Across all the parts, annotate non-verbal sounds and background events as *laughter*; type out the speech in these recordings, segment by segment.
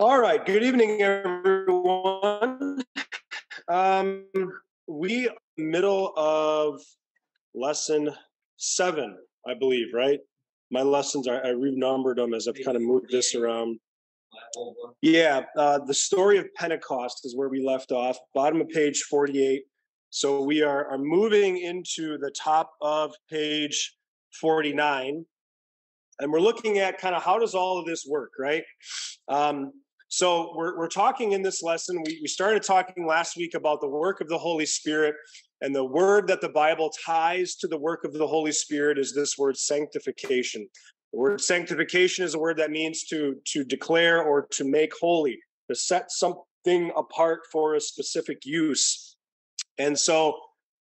All right. Good evening, everyone. Um, we are middle of lesson seven, I believe, right? My lessons are I renumbered them as I've kind of moved this around. Yeah, uh, the story of Pentecost is where we left off, bottom of page 48. So we are, are moving into the top of page 49 and we're looking at kind of how does all of this work right um, so we're, we're talking in this lesson. We, we started talking last week about the work of the holy spirit and the word that the bible ties to the work of the holy spirit is this word sanctification. The word sanctification is a word that means to to declare or to make holy to set something apart for a specific use. And so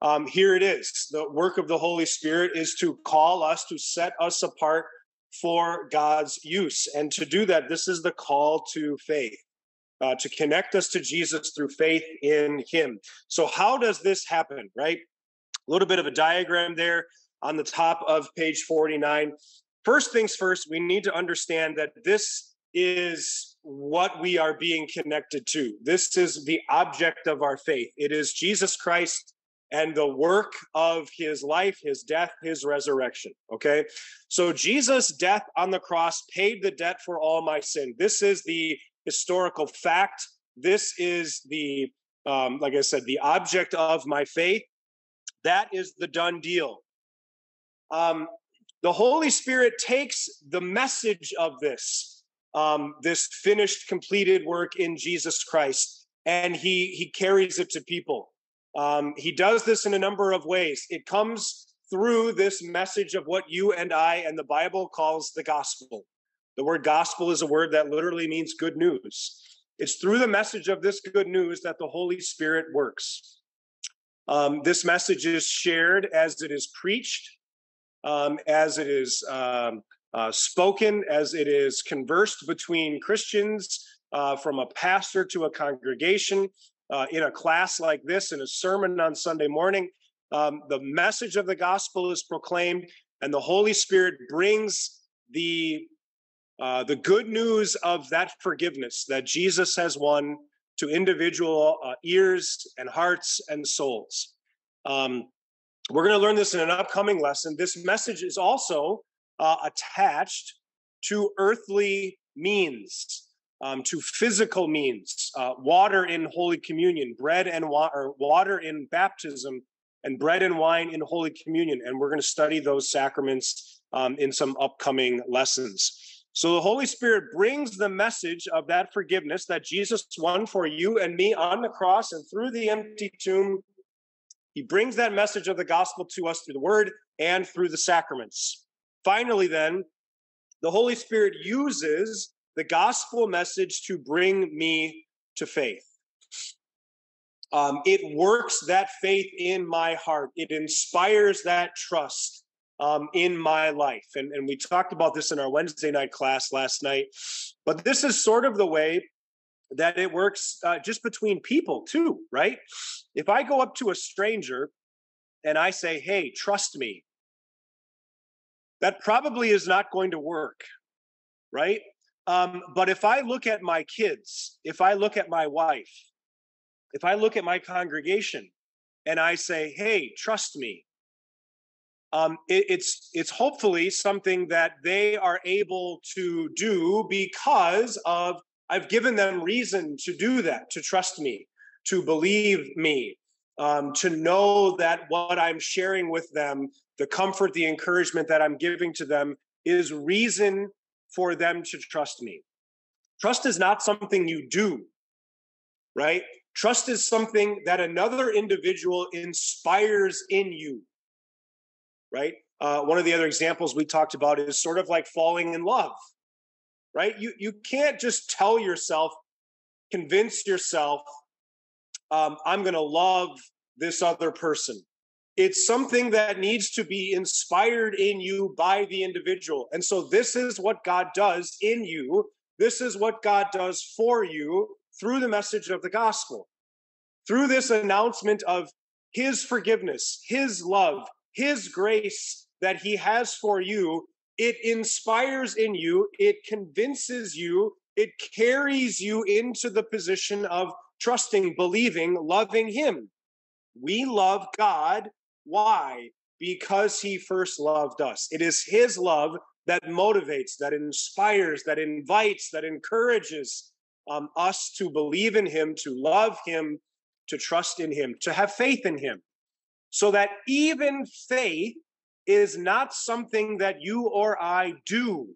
um, here it is. The work of the holy spirit is to call us to set us apart for God's use. And to do that, this is the call to faith. Uh, to connect us to Jesus through faith in Him. So, how does this happen, right? A little bit of a diagram there on the top of page 49. First things first, we need to understand that this is what we are being connected to. This is the object of our faith. It is Jesus Christ and the work of his life, his death, his resurrection. Okay. So Jesus' death on the cross paid the debt for all my sin. This is the historical fact. This is the, um, like I said, the object of my faith. That is the done deal. Um, the Holy Spirit takes the message of this, um, this finished, completed work in Jesus Christ, and he he carries it to people. Um, he does this in a number of ways. It comes through this message of what you and I and the Bible calls the gospel. The word gospel is a word that literally means good news. It's through the message of this good news that the Holy Spirit works. Um, this message is shared as it is preached, um, as it is um, uh, spoken, as it is conversed between Christians, uh, from a pastor to a congregation, uh, in a class like this, in a sermon on Sunday morning. Um, the message of the gospel is proclaimed, and the Holy Spirit brings the uh, the good news of that forgiveness that Jesus has won to individual uh, ears and hearts and souls. Um, we're going to learn this in an upcoming lesson. This message is also uh, attached to earthly means um, to physical means, uh, water in Holy Communion, bread and water, water in baptism, and bread and wine in Holy Communion. And we're going to study those sacraments um, in some upcoming lessons. So the Holy Spirit brings the message of that forgiveness that Jesus won for you and me on the cross and through the empty tomb. He brings that message of the gospel to us through the word and through the sacraments. Finally, then, the Holy Spirit uses the gospel message to bring me to faith. Um, it works that faith in my heart. It inspires that trust um, in my life. And, and we talked about this in our Wednesday night class last night. But this is sort of the way that it works uh, just between people, too, right? If I go up to a stranger and I say, hey, trust me, that probably is not going to work, right? Um, but if I look at my kids, if I look at my wife, if I look at my congregation and I say, hey, trust me, um, it, it's it's hopefully something that they are able to do because of I've given them reason to do that, to trust me, to believe me, um, to know that what I'm sharing with them, the comfort, the encouragement that I'm giving to them, is reason for them to trust me. Trust is not something you do, right? Trust is something that another individual inspires in you, right? Uh, one of the other examples we talked about is sort of like falling in love, right? You you can't just tell yourself, convince yourself, um, I'm going to love this other person it's something that needs to be inspired in you by the individual. And so, this is what God does in you. This is what God does for you through the message of the gospel, through this announcement of His forgiveness, His love, His grace that He has for you. It inspires in you, it convinces you, it carries you into the position of trusting, believing, loving Him. We love God. Why? Because He first loved us. It is His love that motivates, that inspires, that invites, that encourages um, us to believe in Him, to love Him, to trust in Him, to have faith in Him. So that even faith is not something that you or I do.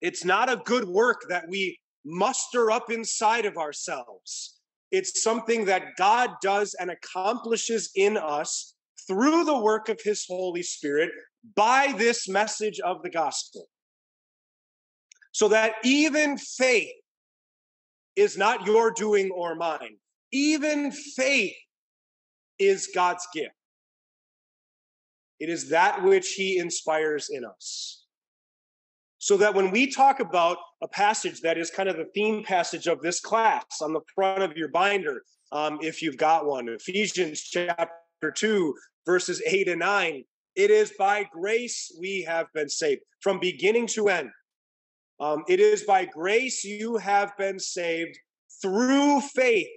It's not a good work that we muster up inside of ourselves. It's something that God does and accomplishes in us through the work of His Holy Spirit by this message of the gospel. So that even faith is not your doing or mine. Even faith is God's gift. It is that which He inspires in us. So that when we talk about a passage that is kind of the theme passage of this class on the front of your binder, um, if you've got one, Ephesians chapter 2, verses 8 and 9, it is by grace we have been saved from beginning to end. Um, it is by grace you have been saved through faith,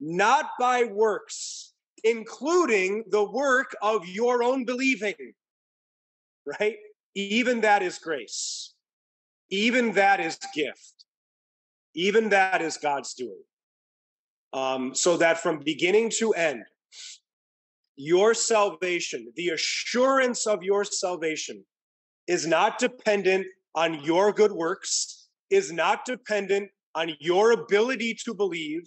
not by works, including the work of your own believing. Right? Even that is grace. Even that is gift. Even that is God's doing. Um, so that from beginning to end, your salvation, the assurance of your salvation, is not dependent on your good works, is not dependent on your ability to believe,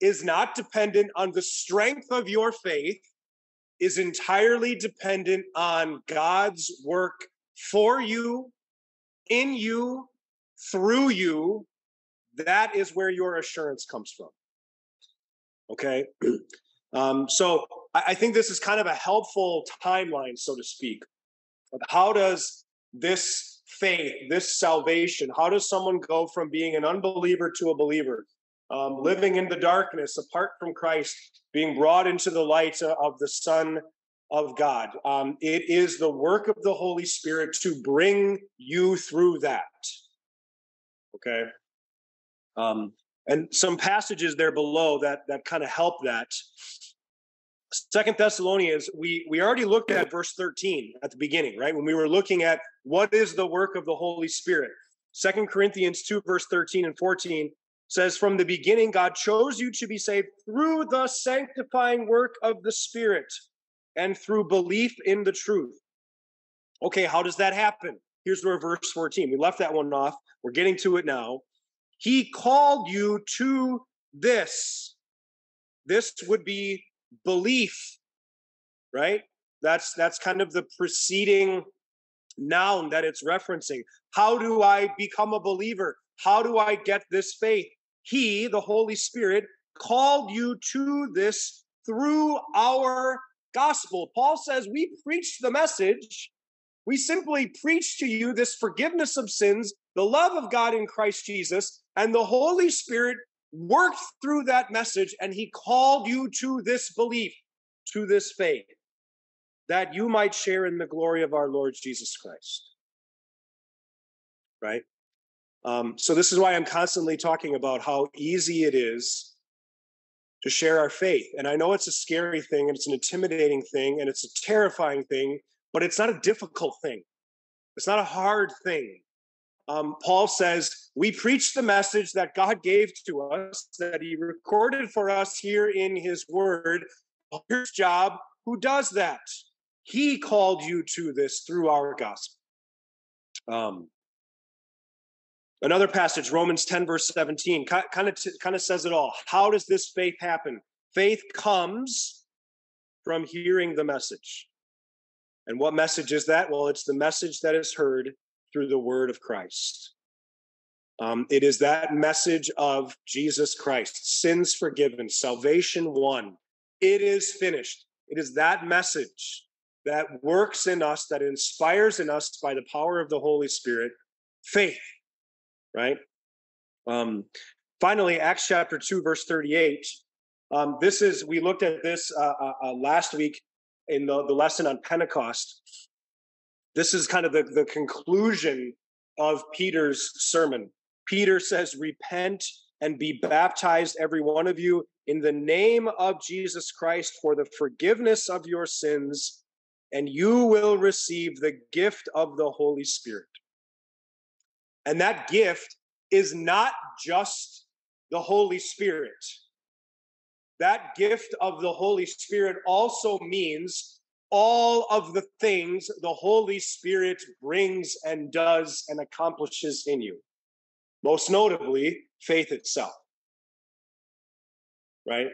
is not dependent on the strength of your faith, is entirely dependent on God's work for you, in you, through you. That is where your assurance comes from. Okay. *clears throat* Um, so I, I think this is kind of a helpful timeline, so to speak. How does this faith, this salvation, how does someone go from being an unbeliever to a believer? Um, living in the darkness apart from Christ, being brought into the light of the Son of God. Um, it is the work of the Holy Spirit to bring you through that. Okay. Um, and some passages there below that that kind of help that. Second Thessalonians, we we already looked at verse 13 at the beginning, right? When we were looking at what is the work of the Holy Spirit. Second Corinthians 2, verse 13 and 14 says, From the beginning, God chose you to be saved through the sanctifying work of the Spirit and through belief in the truth. Okay, how does that happen? Here's where verse 14. We left that one off. We're getting to it now. He called you to this. This would be belief, right? That's that's kind of the preceding noun that it's referencing. How do I become a believer? How do I get this faith? He, the Holy Spirit, called you to this through our gospel. Paul says, We preach the message. We simply preach to you this forgiveness of sins, the love of God in Christ Jesus, and the Holy Spirit worked through that message and he called you to this belief, to this faith, that you might share in the glory of our Lord Jesus Christ. Right? Um, so, this is why I'm constantly talking about how easy it is to share our faith. And I know it's a scary thing and it's an intimidating thing and it's a terrifying thing, but it's not a difficult thing. It's not a hard thing um, Paul says, We preach the message that God gave to us, that he recorded for us here in his word. Here's job. Who does that? He called you to this through our gospel. Um, another passage, Romans 10, verse 17, kind of, kind of says it all. How does this faith happen? Faith comes from hearing the message. And what message is that? Well, it's the message that is heard through the word of Christ. Um, it is that message of Jesus Christ, sins forgiven, salvation won. It is finished. It is that message that works in us, that inspires in us by the power of the Holy Spirit, faith, right? Um, finally, Acts chapter 2, verse 38. Um, this is, we looked at this uh, uh, uh last week in the, the lesson on Pentecost this is kind of the, the conclusion of Peter's sermon. Peter says, Repent and be baptized, every one of you, in the name of Jesus Christ for the forgiveness of your sins, and you will receive the gift of the Holy Spirit. And that gift is not just the Holy Spirit. That gift of the Holy Spirit also means all of the things the Holy Spirit brings and does and accomplishes in you. Most notably, faith itself. Right?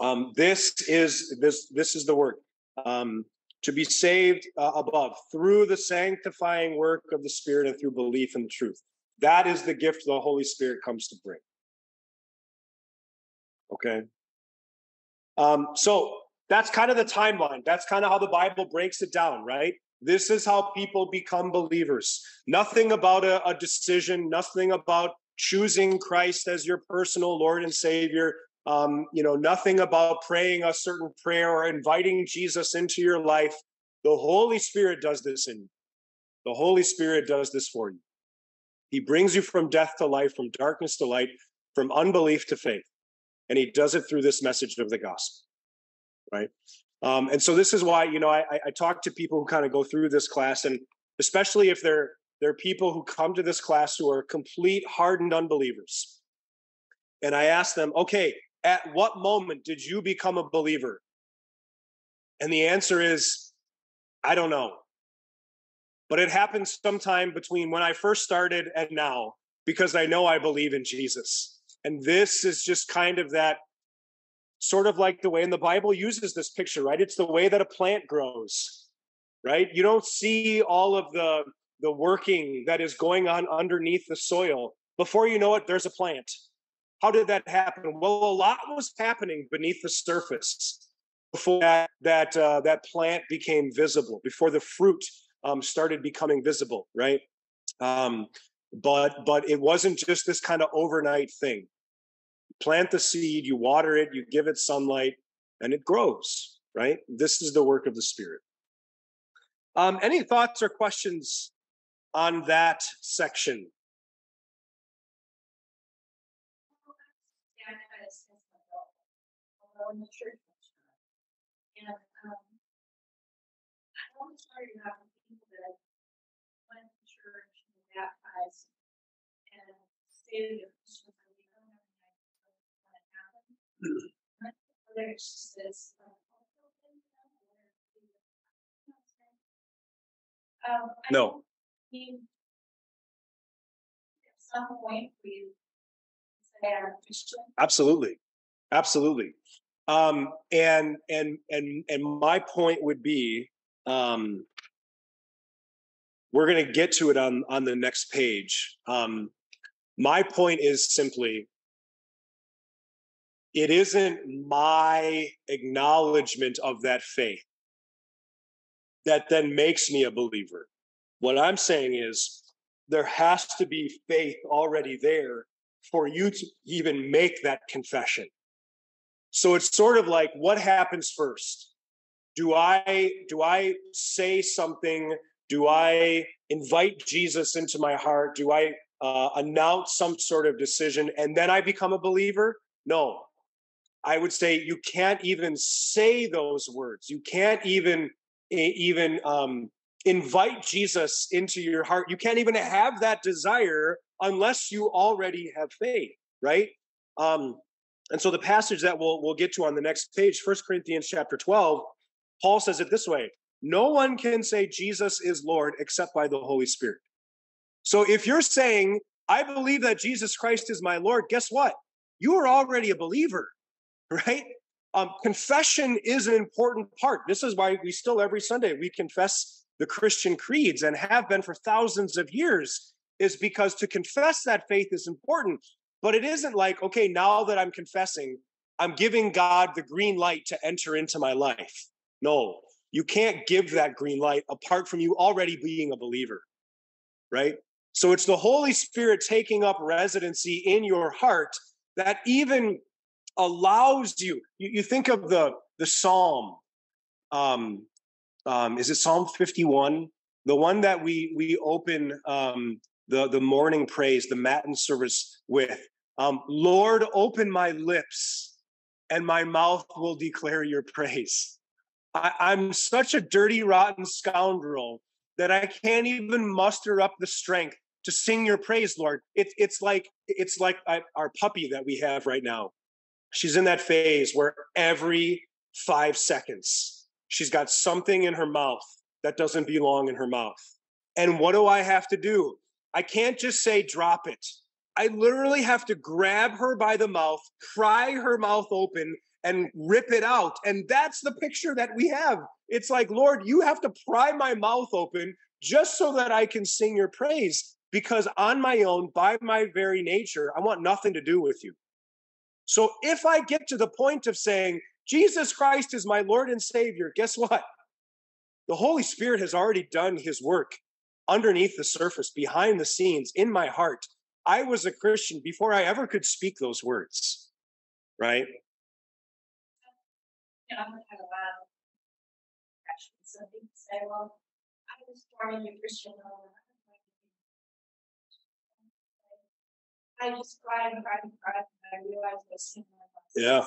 Um, this is this this is the work um, to be saved uh, above through the sanctifying work of the Spirit and through belief in the truth. That is the gift the Holy Spirit comes to bring. Okay. Um, so that's kind of the timeline. That's kind of how the Bible breaks it down, right? This is how people become believers. Nothing about a, a decision, nothing about choosing Christ as your personal Lord and Savior. Um, you know, nothing about praying a certain prayer or inviting Jesus into your life. The Holy Spirit does this in you. The Holy Spirit does this for you. He brings you from death to life, from darkness to light, from unbelief to faith. And he does it through this message of the gospel, right? Um, and so this is why, you know, I, I talk to people who kind of go through this class, and especially if they're they're people who come to this class who are complete hardened unbelievers. And I ask them, okay, at what moment did you become a believer? And the answer is, I don't know. But it happened sometime between when I first started and now, because I know I believe in Jesus. And this is just kind of that sort of like the way in the Bible uses this picture, right? It's the way that a plant grows, right? You don't see all of the the working that is going on underneath the soil. Before you know it, there's a plant. How did that happen? Well, a lot was happening beneath the surface before that that, uh, that plant became visible, before the fruit um, started becoming visible, right? Um, but but it wasn't just this kind of overnight thing. plant the seed, you water it, you give it sunlight, and it grows. Right. This is the work of the Spirit. Um, any thoughts or questions on that section? In the church. And um, I always started out with people that went to church and baptized and stayed a Christian for the don't know when it happened. Whether it's just this um, um, no. Mean, at some point we say. Absolutely, absolutely. Um, and and and and my point would be, um, we're going to get to it on on the next page. Um, my point is simply, it isn't my acknowledgement of that faith that then makes me a believer. What I'm saying is, there has to be faith already there for you to even make that confession. So it's sort of like what happens first? Do I do I say something? Do I invite Jesus into my heart? Do I uh, announce some sort of decision and then I become a believer? No. I would say you can't even say those words. You can't even even um, invite Jesus into your heart. You can't even have that desire unless you already have faith, right? Um, and so the passage that we'll, we'll get to on the next page, First Corinthians chapter 12, Paul says it this way No one can say Jesus is Lord except by the Holy Spirit. So if you're saying, I believe that Jesus Christ is my Lord, guess what? You are already a believer, *laughs* right? Um, confession is an important part. This is why we still every Sunday we confess the Christian creeds and have been for thousands of years, is because to confess that faith is important. But it isn't like, okay, now that I'm confessing, I'm giving God the green light to enter into my life. No, you can't give that green light apart from you already being a believer, right? So it's the Holy Spirit taking up residency in your heart that even allows you. You, you think of the the Psalm. Um, um, is it Psalm 51? The one that we we open um, the, the morning praise, the matin service with, um, Lord, open my lips and my mouth will declare your praise. I, I'm such a dirty, rotten scoundrel that I can't even muster up the strength to sing your praise, Lord. It's it's like it's like I, our puppy that we have right now. She's in that phase where every five seconds she's got something in her mouth that doesn't belong in her mouth. And what do I have to do? I can't just say drop it. I literally have to grab her by the mouth, pry her mouth open, and rip it out. And that's the picture that we have. It's like, Lord, you have to pry my mouth open just so that I can sing your praise. Because on my own, by my very nature, I want nothing to do with you. So if I get to the point of saying, Jesus Christ is my Lord and Savior, guess what? The Holy Spirit has already done his work underneath the surface, behind the scenes, in my heart. I was a Christian before I ever could speak those words, right? You know, I'm gonna have a lot of questions, so people say, well, I was born in a Christian home. I just cried and cried and cried, and I realized I was. Yeah.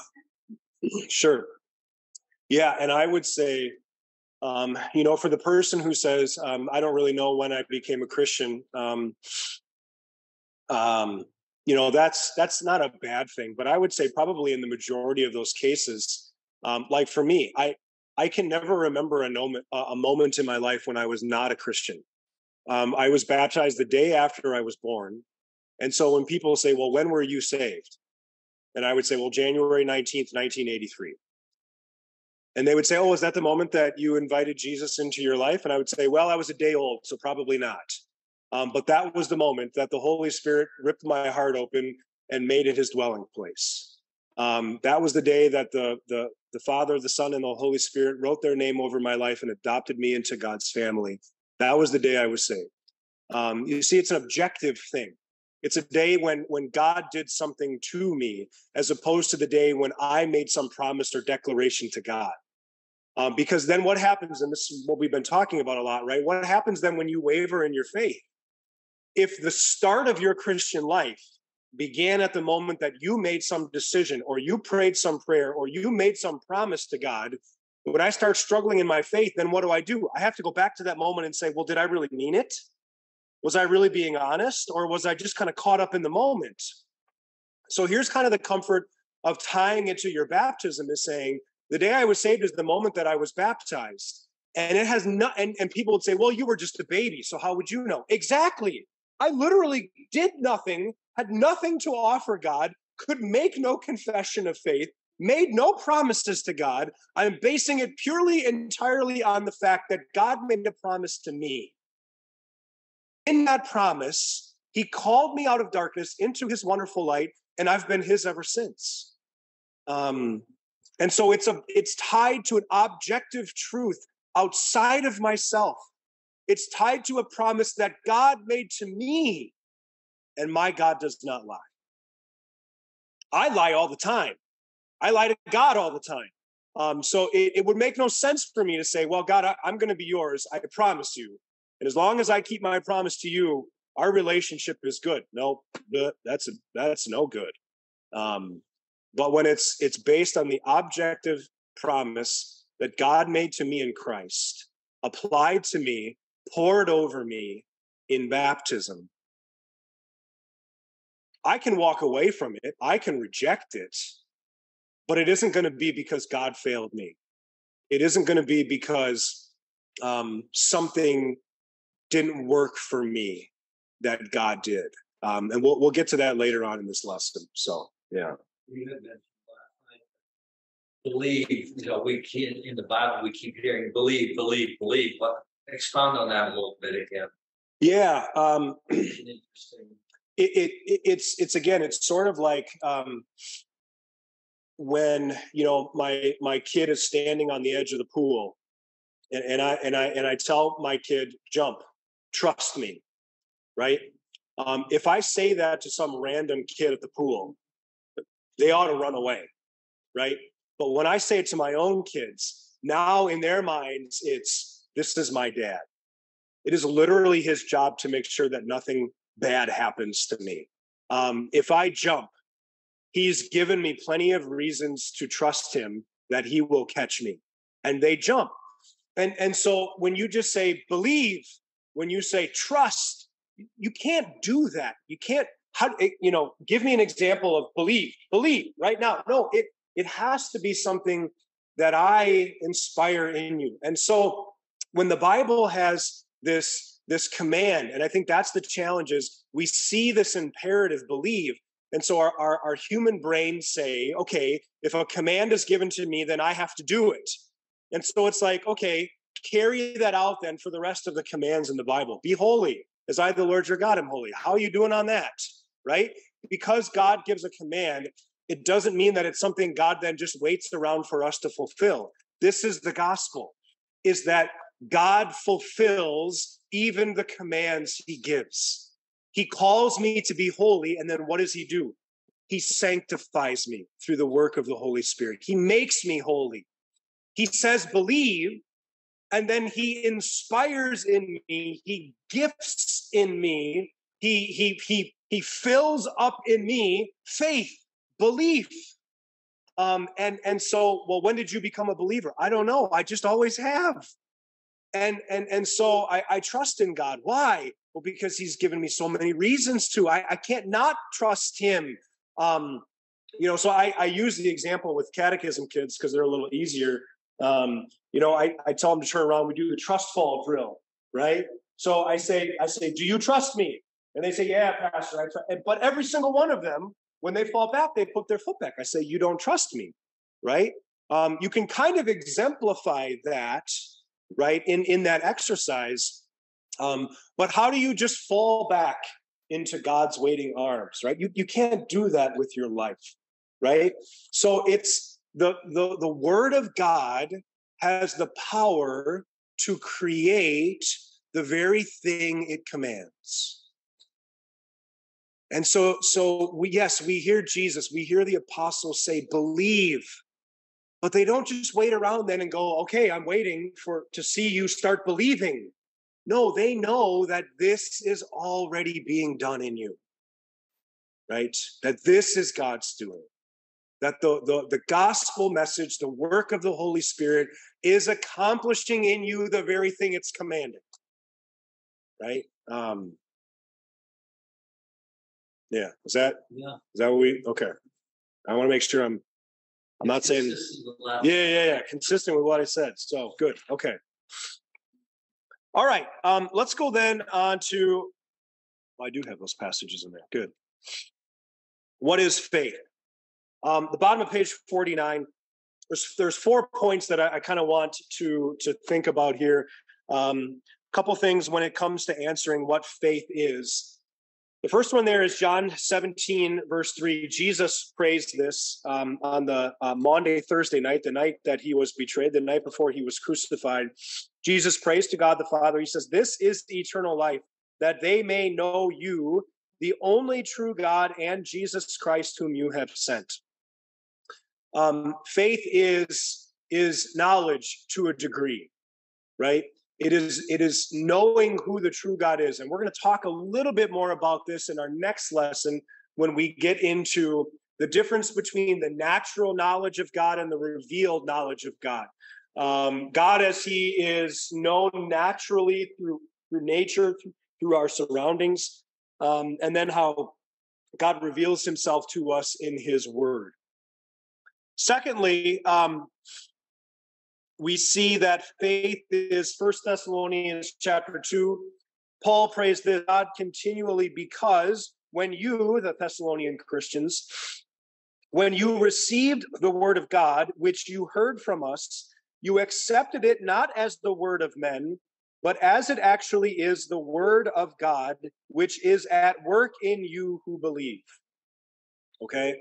Sure. Yeah, and I would say, um, you know, for the person who says, um, I don't really know when I became a Christian, um, um, you know, that's that's not a bad thing. But I would say probably in the majority of those cases, um, like for me, I I can never remember a moment a moment in my life when I was not a Christian. Um, I was baptized the day after I was born, and so when people say, "Well, when were you saved?" and I would say, "Well, January nineteenth, nineteen eighty-three." And they would say, "Oh, is that the moment that you invited Jesus into your life?" And I would say, "Well, I was a day old, so probably not." Um, but that was the moment that the Holy Spirit ripped my heart open and made it his dwelling place. Um, that was the day that the, the, the Father, the Son, and the Holy Spirit wrote their name over my life and adopted me into God's family. That was the day I was saved. Um, you see, it's an objective thing. It's a day when when God did something to me, as opposed to the day when I made some promise or declaration to God. Um, because then what happens, and this is what we've been talking about a lot, right? What happens then when you waver in your faith? If the start of your Christian life began at the moment that you made some decision or you prayed some prayer or you made some promise to God, when I start struggling in my faith, then what do I do? I have to go back to that moment and say, well, did I really mean it? Was I really being honest or was I just kind of caught up in the moment? So here's kind of the comfort of tying it to your baptism is saying, the day I was saved is the moment that I was baptized. And it has not, and, and people would say, well, you were just a baby. So how would you know? Exactly. I literally did nothing, had nothing to offer God, could make no confession of faith, made no promises to God. I'm basing it purely entirely on the fact that God made a promise to me. In that promise, he called me out of darkness into his wonderful light, and I've been his ever since. Um, and so it's a it's tied to an objective truth outside of myself it's tied to a promise that God made to me, and my God does not lie. I lie all the time. I lie to God all the time. Um, so it, it, would make no sense for me to say, well, God, I, I'm going to be yours. I promise you. And as long as I keep my promise to you, our relationship is good. No, that's a, that's no good. Um, but when it's it's based on the objective promise that God made to me in Christ, applied to me, poured over me in baptism, I can walk away from it, I can reject it, but it isn't going to be because God failed me. It isn't going to be because um, something didn't work for me that God did. Um, and we'll we'll get to that later on in this lesson. So yeah. Believe, you know, we can in the Bible we keep hearing believe, believe, believe. But Expound on that a little bit again. Yeah, um. *clears throat* It, it, it's it's again it's sort of like um, when you know my my kid is standing on the edge of the pool, and, and I and I and I tell my kid jump, trust me, right? Um, if I say that to some random kid at the pool, they ought to run away, right? But when I say it to my own kids, now in their minds it's this is my dad. It is literally his job to make sure that nothing bad happens to me. Um, if I jump, he's given me plenty of reasons to trust him that he will catch me. And they jump. And, and so when you just say believe, when you say trust, you can't do that. You can't, how, you know, give me an example of believe, believe right now. No, it, it has to be something that I inspire in you. And so when the Bible has this this command, and I think that's the challenge is we see this imperative believe. And so our, our, our human brains say, okay, if a command is given to me, then I have to do it. And so it's like, okay, carry that out then for the rest of the commands in the Bible. Be holy, as I, the Lord your God, am holy. How are you doing on that? Right? Because God gives a command, it doesn't mean that it's something God then just waits around for us to fulfill. This is the gospel, is that God fulfills even the commands he gives. He calls me to be holy, and then what does he do? He sanctifies me through the work of the Holy Spirit. He makes me holy. He says, believe, and then he inspires in me, he gifts in me, he he he he fills up in me faith, belief. Um, and and so, well, when did you become a believer? I don't know. I just always have. And and and so I, I trust in God. Why? Well, because He's given me so many reasons to. I, I can't not trust Him. Um, you know, so I, I use the example with catechism kids because they're a little easier. Um, you know, I, I tell them to turn around. We do the trust fall drill, right? So I say, I say, do you trust me? And they say, yeah, pastor. I trust. But every single one of them, when they fall back, they put their foot back. I say, you don't trust me, right? Um, you can kind of exemplify that, right, in in that exercise. Um, but how do you just fall back into God's waiting arms, right? You you can't do that with your life, right? So it's the the the word of God has the power to create the very thing it commands. And so, so we, yes, we hear Jesus, we hear the apostles say, believe, but they don't just wait around then and go, okay, I'm waiting for to see you start believing. No, they know that this is already being done in you, right? That this is God's doing that the, the, the gospel message, the work of the Holy Spirit, is accomplishing in you the very thing it's commanded. Right? Um, yeah. Is that Yeah. is that what we okay? I want to make sure I'm I'm not saying yeah, yeah, yeah, consistent with what I said. So good. Okay. All right. Um, let's go then on to well, I do have those passages in there. Good. What is faith? Um, the bottom of page 49, there's, there's four points that I, I kind of want to, to think about here. A um, couple things when it comes to answering what faith is. The first one there is John 17, verse 3. Jesus praised this um, on the uh, Maundy, Thursday night, the night that he was betrayed, the night before he was crucified. Jesus prays to God the Father. He says, This is eternal life, that they may know you, the only true God, and Jesus Christ, whom you have sent. Um, faith is is knowledge to a degree, right? It is it is knowing who the true God is, and we're going to talk a little bit more about this in our next lesson when we get into the difference between the natural knowledge of God and the revealed knowledge of God. Um, God, as He is known naturally through through nature, through, our surroundings, um, and then how God reveals Himself to us in His Word. Secondly, um, we see that faith is First Thessalonians chapter 2. Paul prays that God continually because when you, the Thessalonian Christians, when you received the word of God, which you heard from us, you accepted it not as the word of men, but as it actually is the word of God, which is at work in you who believe. Okay?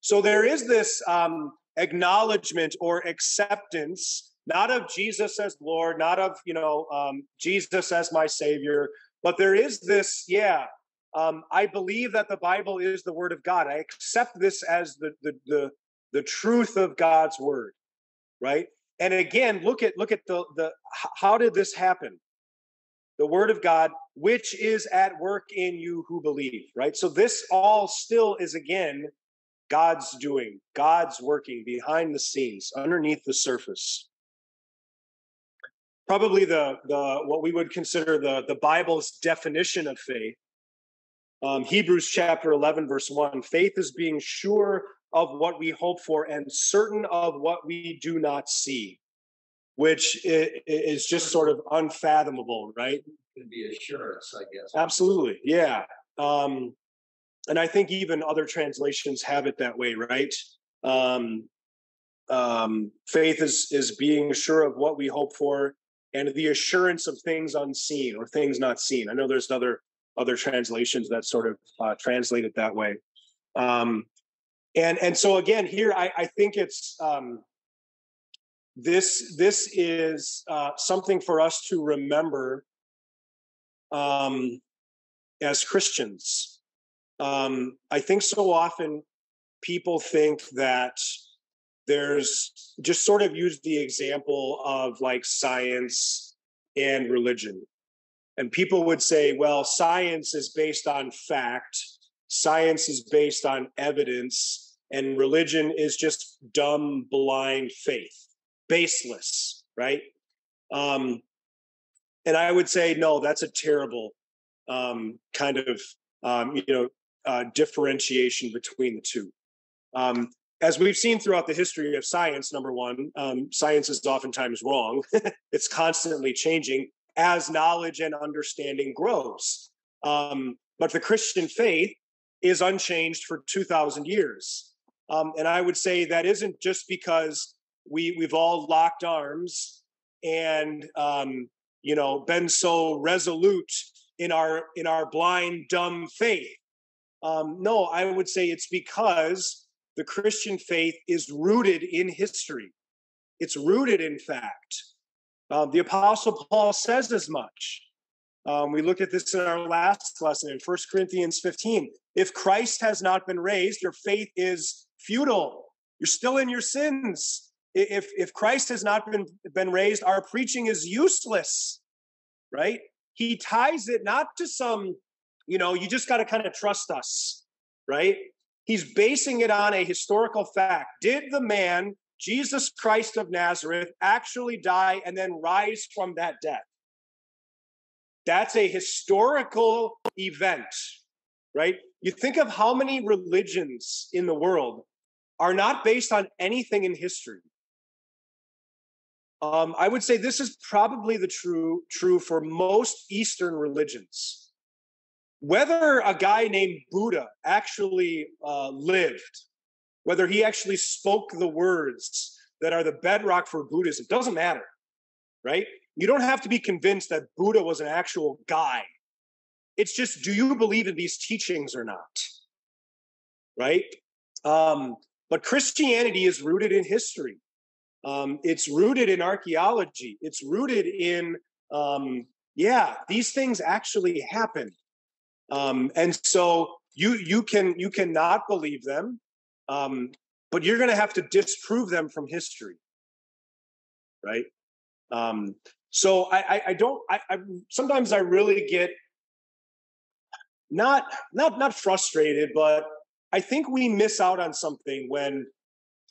So there is this um, acknowledgement or acceptance, not of Jesus as Lord, not of you know um, Jesus as my Savior, but there is this, yeah. Um, I believe that the Bible is the Word of God. I accept this as the the the, the truth of God's Word, right? And again, look at look at the the how did this happen? the word of God, which is at work in you who believe, right? So this all still is again God's doing, God's working behind the scenes, underneath the surface. Probably the the what we would consider the the Bible's definition of faith. Um, Hebrews chapter 11, verse 1 faith is being sure of what we hope for and certain of what we do not see which is just sort of unfathomable, right? it Can be assurance, I guess. Absolutely, yeah. Um, and I think even other translations have it that way, right? Um, um, faith is is being sure of what we hope for, and the assurance of things unseen or things not seen. I know there's other other translations that sort of uh, translate it that way. Um, and and so again, here I, I think it's um, this this is uh, something for us to remember um, as Christians. Um, I think so often people think that there's just sort of use the example of like science and religion. And people would say, well, science is based on fact, science is based on evidence, and religion is just dumb, blind faith baseless, right? Um, and I would say, no, that's a terrible um, kind of um, you know uh, differentiation between the two. Um, as we've seen throughout the history of science, number one, um, science is oftentimes wrong. *laughs* it's constantly changing as knowledge and understanding grows. Um, but the Christian faith is unchanged for 2,000 years. Um, and I would say that isn't just because we we've all locked arms and um, you know been so resolute in our in our blind dumb faith um, no i would say it's because the christian faith is rooted in history. It's rooted in fact. Um, the apostle paul says as much. Um, we looked at this in our last lesson in 1 corinthians 15 if christ has not been raised your faith is futile. You're still in your sins. If if Christ has not been been raised, our preaching is useless, right? He ties it not to some, you know, you just got to kind of trust us, right? He's basing it on a historical fact. Did the man Jesus Christ of Nazareth actually die and then rise from that death? That's a historical event, right? You think of how many religions in the world are not based on anything in history. Um, I would say this is probably the true true for most Eastern religions. Whether a guy named Buddha actually uh, lived, whether he actually spoke the words that are the bedrock for Buddhism, doesn't matter, right? You don't have to be convinced that Buddha was an actual guy. It's just, do you believe in these teachings or not? Right? Um, but Christianity is rooted in history. Um, it's rooted in archaeology. It's rooted in, um, yeah, these things actually happen. Um, and so you you can you cannot believe them, um, but you're going to have to disprove them from history, right? Um, so I, I, I don't. I, I sometimes I really get not not not frustrated, but I think we miss out on something when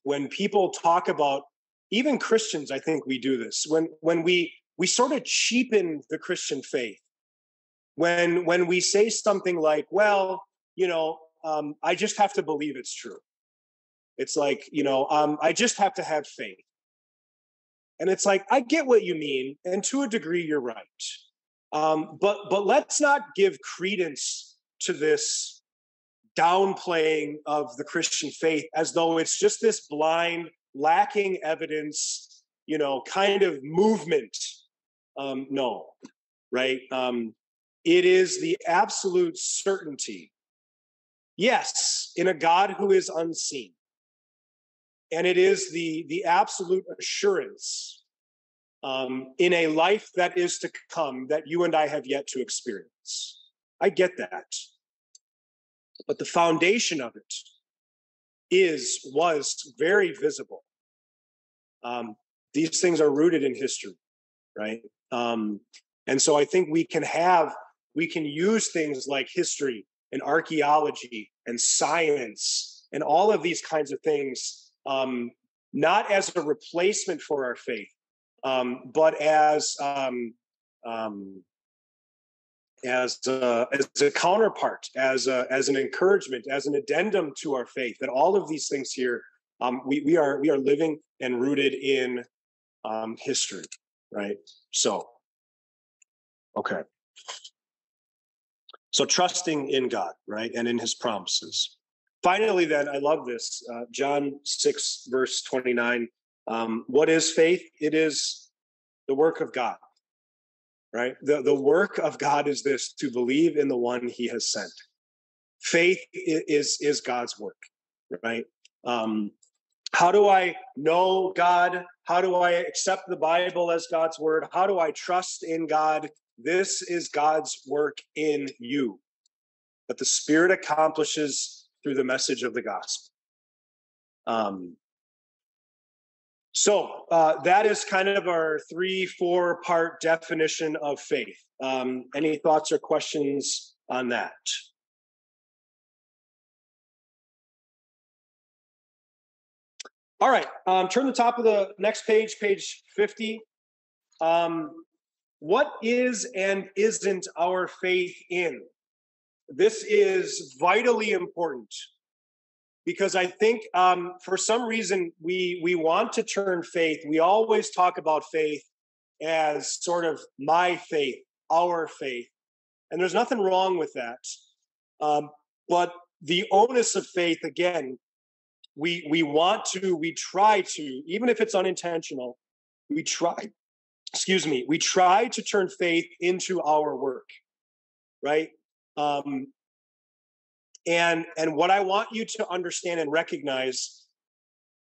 when people talk about even Christians, I think we do this when when we we sort of cheapen the Christian faith. When when we say something like, "Well, you know, um, I just have to believe it's true." It's like, you know, um, I just have to have faith. And it's like, I get what you mean, and to a degree, you're right. Um, but but let's not give credence to this downplaying of the Christian faith as though it's just this blind lacking evidence, you know, kind of movement. Um, no, right? Um, it is the absolute certainty. Yes, in a God who is unseen. And it is the, the absolute assurance um, in a life that is to come that you and I have yet to experience. I get that. But the foundation of it is was very visible. Um, these things are rooted in history, right? Um, And so I think we can have, we can use things like history and archaeology and science and all of these kinds of things, um, not as a replacement for our faith, um, but as um, um, as a, as a counterpart, as a, as an encouragement, as an addendum to our faith. That all of these things here, um, we we are we are living and rooted in um, history, right? So, okay. So trusting in God, right, and in His promises. Finally, then, I love this. Uh, John six verse twenty nine. Um, what is faith? It is the work of God right? The, the work of God is this to believe in the one he has sent. Faith is, is God's work, right? Um, how do I know God? How do I accept the Bible as God's word? How do I trust in God? This is God's work in you that the Spirit accomplishes through the message of the gospel. Um, so uh, that is kind of our three, four part definition of faith. Um, any thoughts or questions on that? All right, um, turn the top of the next page, page 50. Um, what is and isn't our faith in? This is vitally important because I think um, for some reason we we want to turn faith. We always talk about faith as sort of my faith, our faith, and there's nothing wrong with that. Um, but the onus of faith, again, we we want to, we try to, even if it's unintentional, we try. Excuse me, we try to turn faith into our work, right? Um, and and what i want you to understand and recognize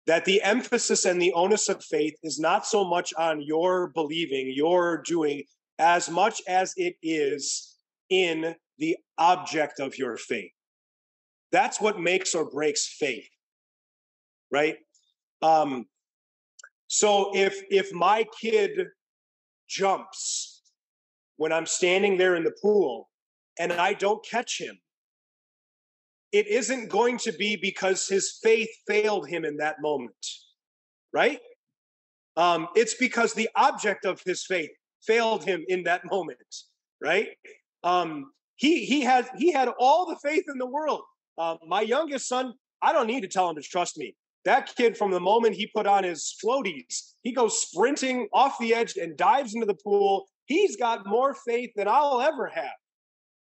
that the emphasis and the onus of faith is not so much on your believing your doing as much as it is in the object of your faith that's what makes or breaks faith right um so if if my kid jumps when i'm standing there in the pool and i don't catch him it isn't going to be because his faith failed him in that moment, right? Um, it's because the object of his faith failed him in that moment, right? Um, he he had he had all the faith in the world. Uh, my youngest son, I don't need to tell him to trust me. That kid, from the moment he put on his floaties, he goes sprinting off the edge and dives into the pool. He's got more faith than I'll ever have.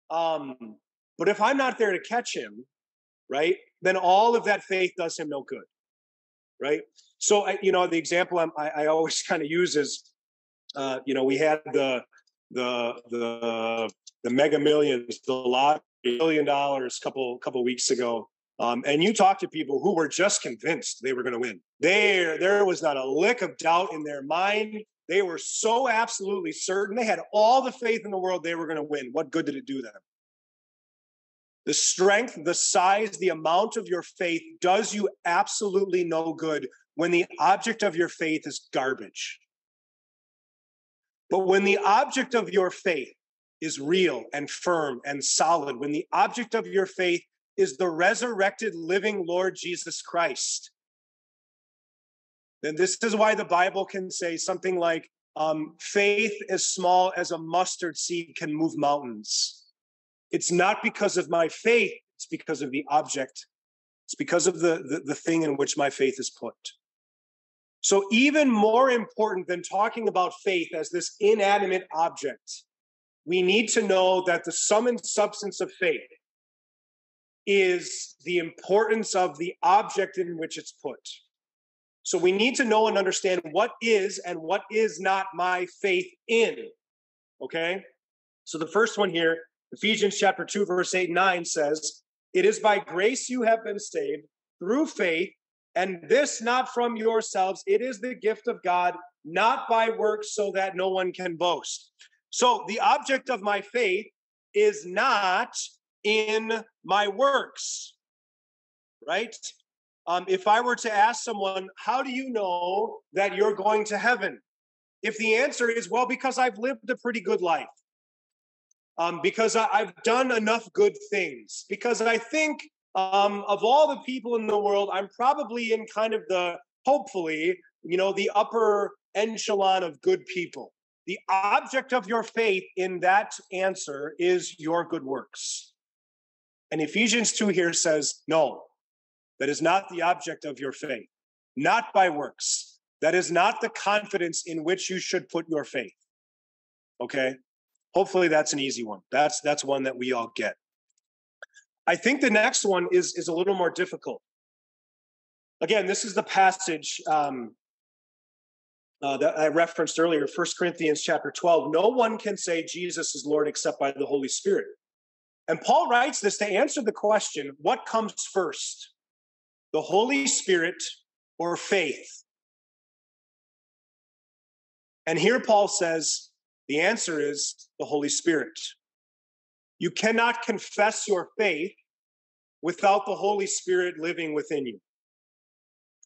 Um, but if I'm not there to catch him, right, then all of that faith does him no good, right? So, you know, the example i I, always *laughs* kind of use is, uh, you know, we had the the the the Mega Millions, the lot billion dollars, a couple couple weeks ago, um, and you talk to people who were just convinced they were going to win. There, there was not a lick of doubt in their mind. They were so absolutely certain. They had all the faith in the world they were going to win. What good did it do them? The strength, the size, the amount of your faith does you absolutely no good when the object of your faith is garbage. But when the object of your faith is real and firm and solid, when the object of your faith is the resurrected living Lord Jesus Christ, then this is why the Bible can say something like, um, faith as small as a mustard seed can move mountains. It's not because of my faith, it's because of the object. It's because of the, the, the thing in which my faith is put. So, even more important than talking about faith as this inanimate object, we need to know that the sum and substance of faith is the importance of the object in which it's put. So, we need to know and understand what is and what is not my faith in. Okay? So, the first one here Ephesians chapter 2, verse 8 and 9 says, It is by grace you have been saved through faith, and this not from yourselves. It is the gift of God, not by works, so that no one can boast. So the object of my faith is not in my works, right? Um, if I were to ask someone, How do you know that you're going to heaven? if the answer is, well, because I've lived a pretty good life, um, because I, have done enough good things, because I think um, of all the people in the world, I'm probably in kind of the, hopefully, you know, the upper echelon of good people. The object of your faith in that answer is your good works. And Ephesians 2 here says, no, that is not the object of your faith, not by works. That is not the confidence in which you should put your faith. Okay? Hopefully that's an easy one. That's that's one that we all get. I think the next one is is a little more difficult. Again, this is the passage um, uh, that I referenced earlier, First Corinthians chapter 12. No one can say Jesus is Lord except by the Holy Spirit. And Paul writes this to answer the question what comes first, the Holy Spirit or faith? And here Paul says the answer is the Holy Spirit. You cannot confess your faith without the Holy Spirit living within you.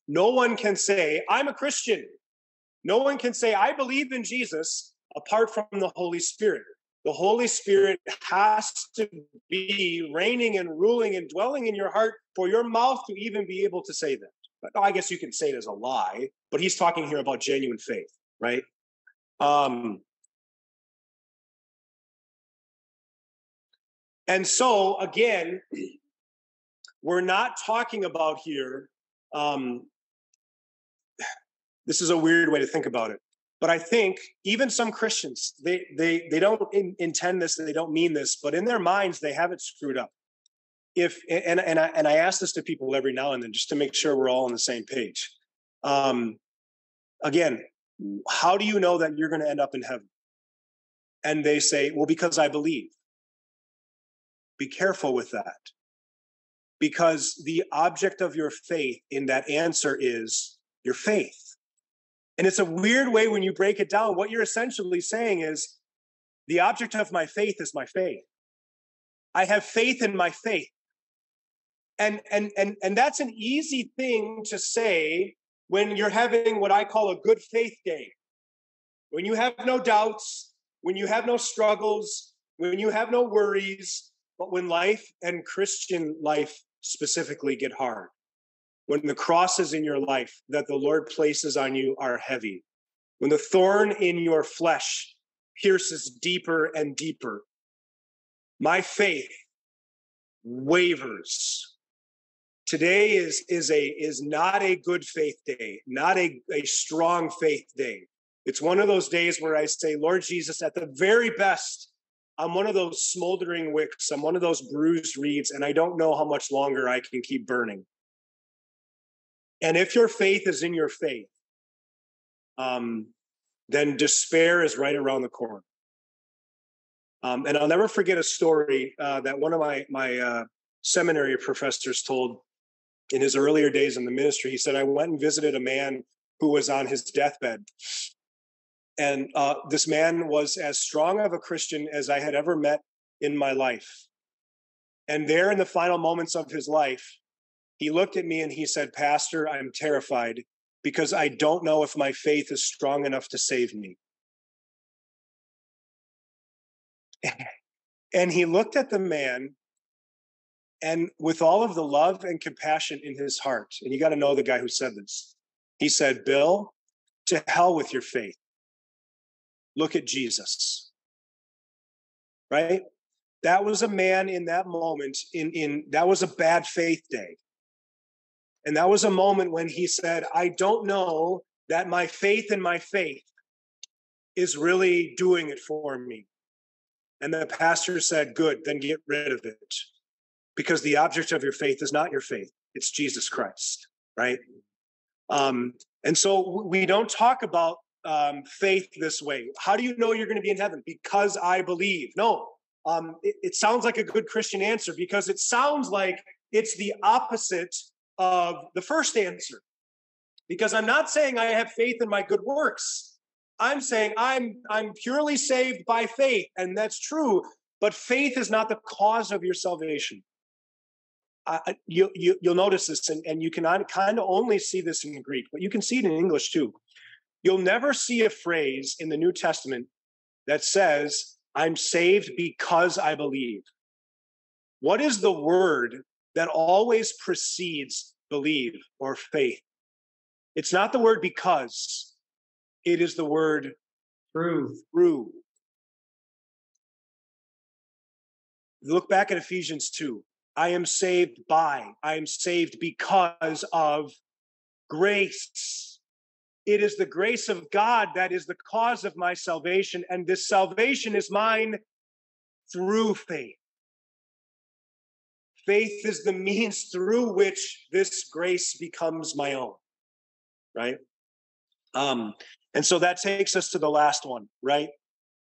No one can say, I'm a Christian. No one can say, I believe in Jesus apart from the Holy Spirit. The Holy Spirit has to be reigning and ruling and dwelling in your heart for your mouth to even be able to say that. But I guess you can say it as a lie, but he's talking here about genuine faith, right? Um, and so, again, *clears throat* we're not talking about here um, *sighs* this is a weird way to think about it but i think even some christians they they they don't in, intend this and they don't mean this but in their minds they have it screwed up. If and and I, and I ask this to people every now and then just to make sure we're all on the same page. Um again how do you know that you're going to end up in heaven? And they say well because i believe. Be careful with that. Because the object of your faith in that answer is your faith and it's a weird way when you break it down. What you're essentially saying is the object of my faith is my faith. I have faith in my faith. And and and and that's an easy thing to say when you're having what I call a good faith day. When you have no doubts, when you have no struggles, when you have no worries, but when life and Christian life specifically get hard when the crosses in your life that the Lord places on you are heavy, when the thorn in your flesh pierces deeper and deeper, my faith wavers. Today is, is, a, is not a good faith day, not a, a strong faith day. It's one of those days where I say, Lord Jesus, at the very best, I'm one of those smoldering wicks. I'm one of those bruised reeds, and I don't know how much longer I can keep burning. And if your faith is in your faith, um, then despair is right around the corner. Um, and I'll never forget a story uh, that one of my my uh, seminary professors told in his earlier days in the ministry. He said, "I went and visited a man who was on his deathbed, and uh, this man was as strong of a Christian as I had ever met in my life. And there, in the final moments of his life, he looked at me and he said, Pastor, I'm terrified because I don't know if my faith is strong enough to save me. *laughs* and he looked at the man and with all of the love and compassion in his heart, and you got to know the guy who said this, he said, Bill, to hell with your faith. Look at Jesus. Right? That was a man in that moment, in, in that was a bad faith day. And that was a moment when he said, I don't know that my faith in my faith is really doing it for me. And the pastor said, Good, then get rid of it. Because the object of your faith is not your faith, it's Jesus Christ, right? Um, and so we don't talk about um, faith this way. How do you know you're going to be in heaven? Because I believe. No, um, it, it sounds like a good Christian answer because it sounds like it's the opposite of the first answer. Because I'm not saying I have faith in my good works. I'm saying I'm I'm purely saved by faith, and that's true. But faith is not the cause of your salvation. I, you, you, will notice this, and, and you can kind of only see this in Greek, but you can see it in English too. You'll never see a phrase in the New Testament that says, I'm saved because I believe. What is the word that always precedes believe or faith? It's not the word because, it is the word True. through. Look back at Ephesians 2. I am saved by, I am saved because of grace. It is the grace of God that is the cause of my salvation, and this salvation is mine through faith. Faith is the means through which this grace becomes my own, right? Um, and so that takes us to the last one, right?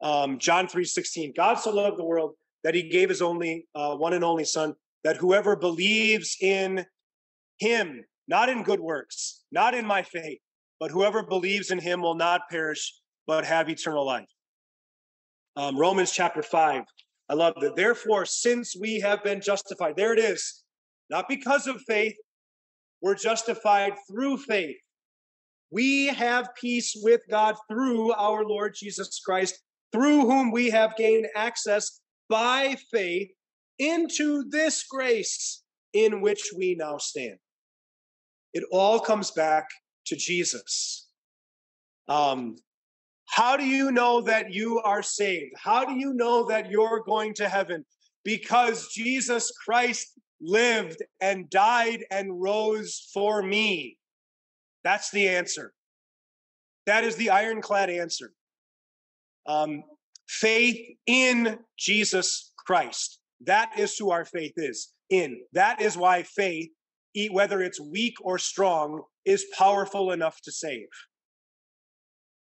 Um, John 3 16. God so loved the world that he gave his only uh, one and only son, that whoever believes in him, not in good works, not in my faith, but whoever believes in him will not perish, but have eternal life. Um, Romans chapter 5. I love that. Therefore, since we have been justified, there it is, not because of faith, we're justified through faith. We have peace with God through our Lord Jesus Christ, through whom we have gained access by faith into this grace in which we now stand. It all comes back to Jesus. Um, how do you know that you are saved? How do you know that you're going to heaven? Because Jesus Christ lived and died and rose for me. That's the answer. That is the ironclad answer. Um, faith in Jesus Christ. That is who our faith is in. That is why faith, whether it's weak or strong, is powerful enough to save.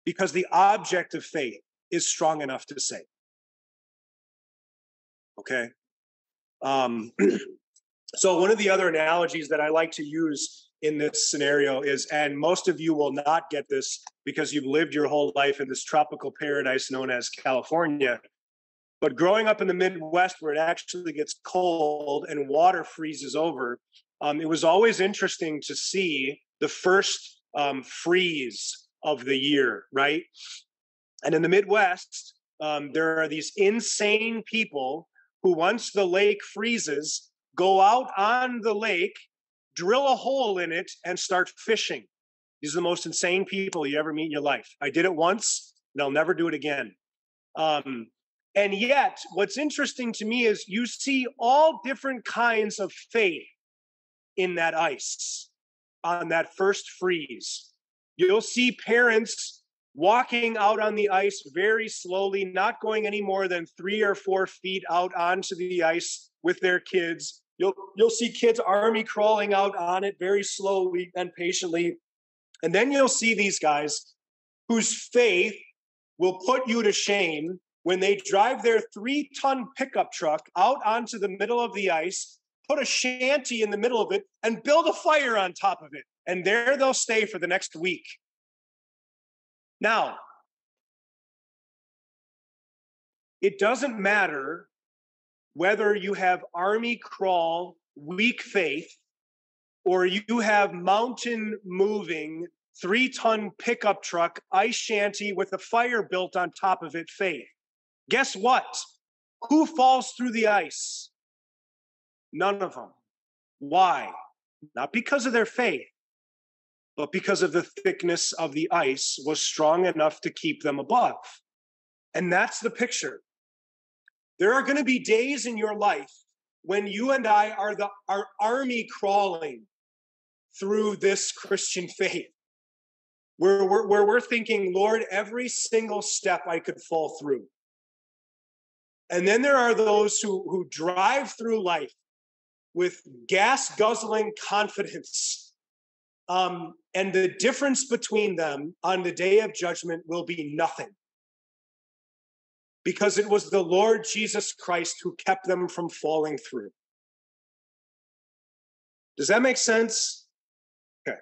Because the object of faith is strong enough to save. Okay. Um, *clears throat* so, one of the other analogies that I like to use in this scenario is, and most of you will not get this because you've lived your whole life in this tropical paradise known as California. But growing up in the Midwest, where it actually gets cold and water freezes over, um, it was always interesting to see the first um, freeze of the year, right? And in the Midwest, um, there are these insane people who, once the lake freezes, go out on the lake, drill a hole in it, and start fishing. These are the most insane people you ever meet in your life. I did it once, and I'll never do it again. Um, and yet, what's interesting to me is you see all different kinds of faith in that ice on that first freeze. You'll see parents walking out on the ice very slowly, not going any more than three or four feet out onto the ice with their kids. You'll, you'll see kids army crawling out on it very slowly and patiently. And then you'll see these guys whose faith will put you to shame when they drive their three ton pickup truck out onto the middle of the ice, put a shanty in the middle of it, and build a fire on top of it. And there they'll stay for the next week. Now, it doesn't matter whether you have army crawl, weak faith, or you have mountain moving, three ton pickup truck, ice shanty with a fire built on top of it faith. Guess what? Who falls through the ice? None of them. Why? Not because of their faith, but because of the thickness of the ice was strong enough to keep them above. And that's the picture. There are going to be days in your life when you and I are the are army crawling through this Christian faith. Where we're, where we're thinking, Lord, every single step I could fall through. And then there are those who, who drive through life with gas guzzling confidence. Um, and the difference between them on the day of judgment will be nothing. Because it was the Lord Jesus Christ who kept them from falling through. Does that make sense? Okay.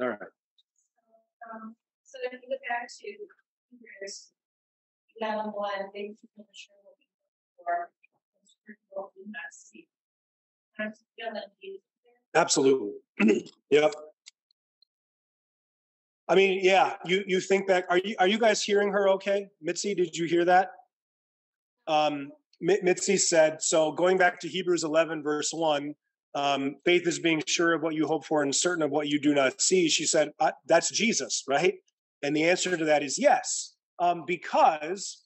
All right. Um, so if you look back to Hebrews eleven one, thank you for. I'm feeling. Absolutely. *clears throat* yep. I mean, yeah, you you think back. Are you are you guys hearing her? Okay, Mitzi, did you hear that? Um, Mitzi said so. Going back to Hebrews eleven verse one, um, faith is being sure of what you hope for and certain of what you do not see. She said uh, that's Jesus, right? And the answer to that is yes, um, because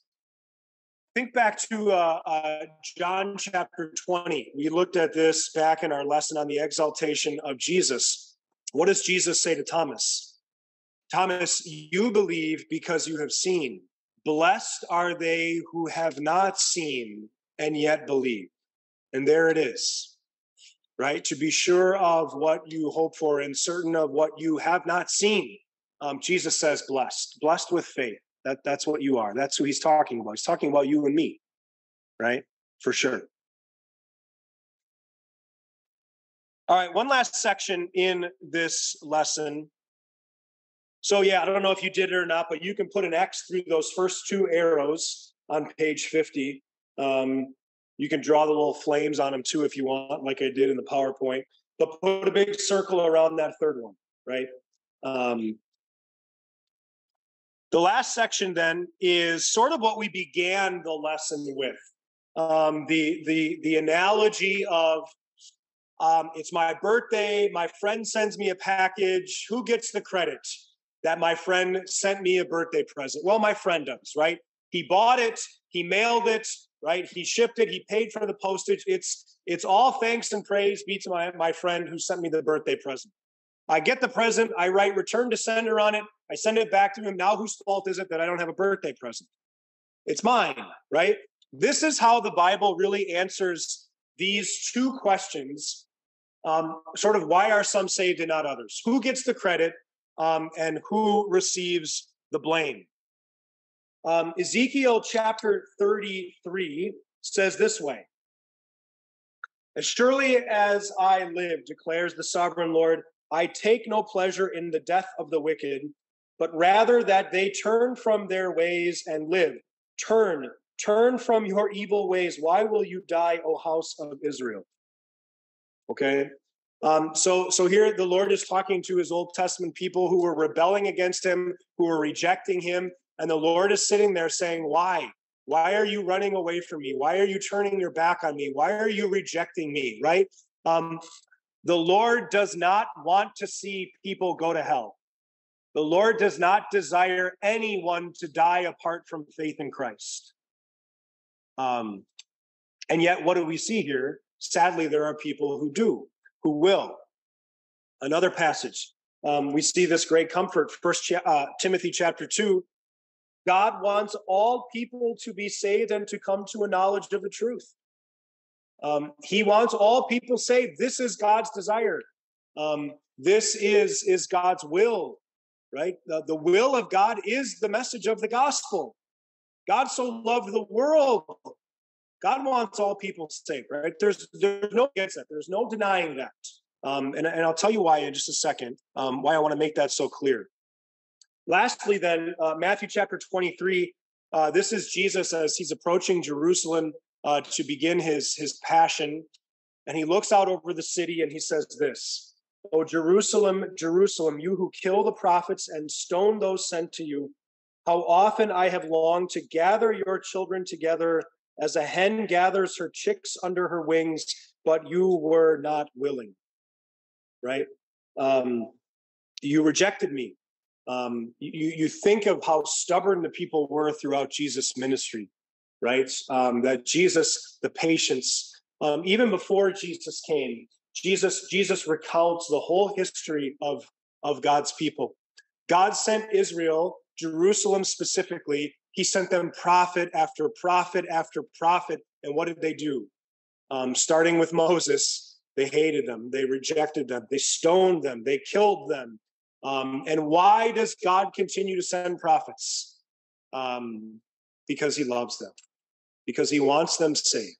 think back to uh, uh, John chapter 20. We looked at this back in our lesson on the exaltation of Jesus. What does Jesus say to Thomas? Thomas, you believe because you have seen. Blessed are they who have not seen and yet believe. And there it is, right? To be sure of what you hope for and certain of what you have not seen. Um, Jesus says, blessed, blessed with faith. That, that's what you are. That's who he's talking about. He's talking about you and me, right? For sure. All right, one last section in this lesson so yeah, I don't know if you did it or not, but you can put an X through those first two arrows on page 50. Um, you can draw the little flames on them too if you want, like I did in the PowerPoint. But put a big circle around that third one, right? Um, the last section then is sort of what we began the lesson with. Um, the the the analogy of um, it's my birthday, my friend sends me a package. Who gets the credit? that my friend sent me a birthday present. Well, my friend does, right? He bought it, he mailed it, right? He shipped it, he paid for the postage. It's it's all thanks and praise be to my, my friend who sent me the birthday present. I get the present, I write return to sender on it, I send it back to him. Now whose fault is it that I don't have a birthday present? It's mine, right? This is how the Bible really answers these two questions. Um, sort of why are some saved and not others? Who gets the credit um, and who receives the blame. Um, Ezekiel chapter 33 says this way As surely as I live, declares the sovereign Lord, I take no pleasure in the death of the wicked, but rather that they turn from their ways and live. Turn, turn from your evil ways. Why will you die, O house of Israel? Okay. Um, so, so here the Lord is talking to his Old Testament people who were rebelling against him, who were rejecting him, and the Lord is sitting there saying, "Why? Why are you running away from me? Why are you turning your back on me? Why are you rejecting me?" Right? Um, the Lord does not want to see people go to hell. The Lord does not desire anyone to die apart from faith in Christ. Um, and yet, what do we see here? Sadly, there are people who do who will. Another passage, um, we see this great comfort. First uh, Timothy chapter two, God wants all people to be saved and to come to a knowledge of the truth. Um, he wants all people saved. This is God's desire. Um, this is is God's will, right? The, the will of God is the message of the gospel. God so loved the world God wants all people saved, right? There's there's no against that. There's no denying that. Um, and, and I'll tell you why in just a second, um, why I want to make that so clear. Lastly, then, uh, Matthew chapter 23, uh, this is Jesus as he's approaching Jerusalem uh, to begin his, his passion. And he looks out over the city and he says this Oh, Jerusalem, Jerusalem, you who kill the prophets and stone those sent to you, how often I have longed to gather your children together as a hen gathers her chicks under her wings, but you were not willing. Right? Um, you rejected me. Um, you, you think of how stubborn the people were throughout Jesus' ministry, right? Um, that Jesus, the patience, um, even before Jesus came, Jesus, Jesus recounts the whole history of, of God's people. God sent Israel, Jerusalem specifically, he sent them prophet after prophet after prophet. And what did they do? Um, starting with Moses, they hated them, they rejected them, they stoned them, they killed them. Um, and why does God continue to send prophets? Um, because he loves them, because he wants them saved.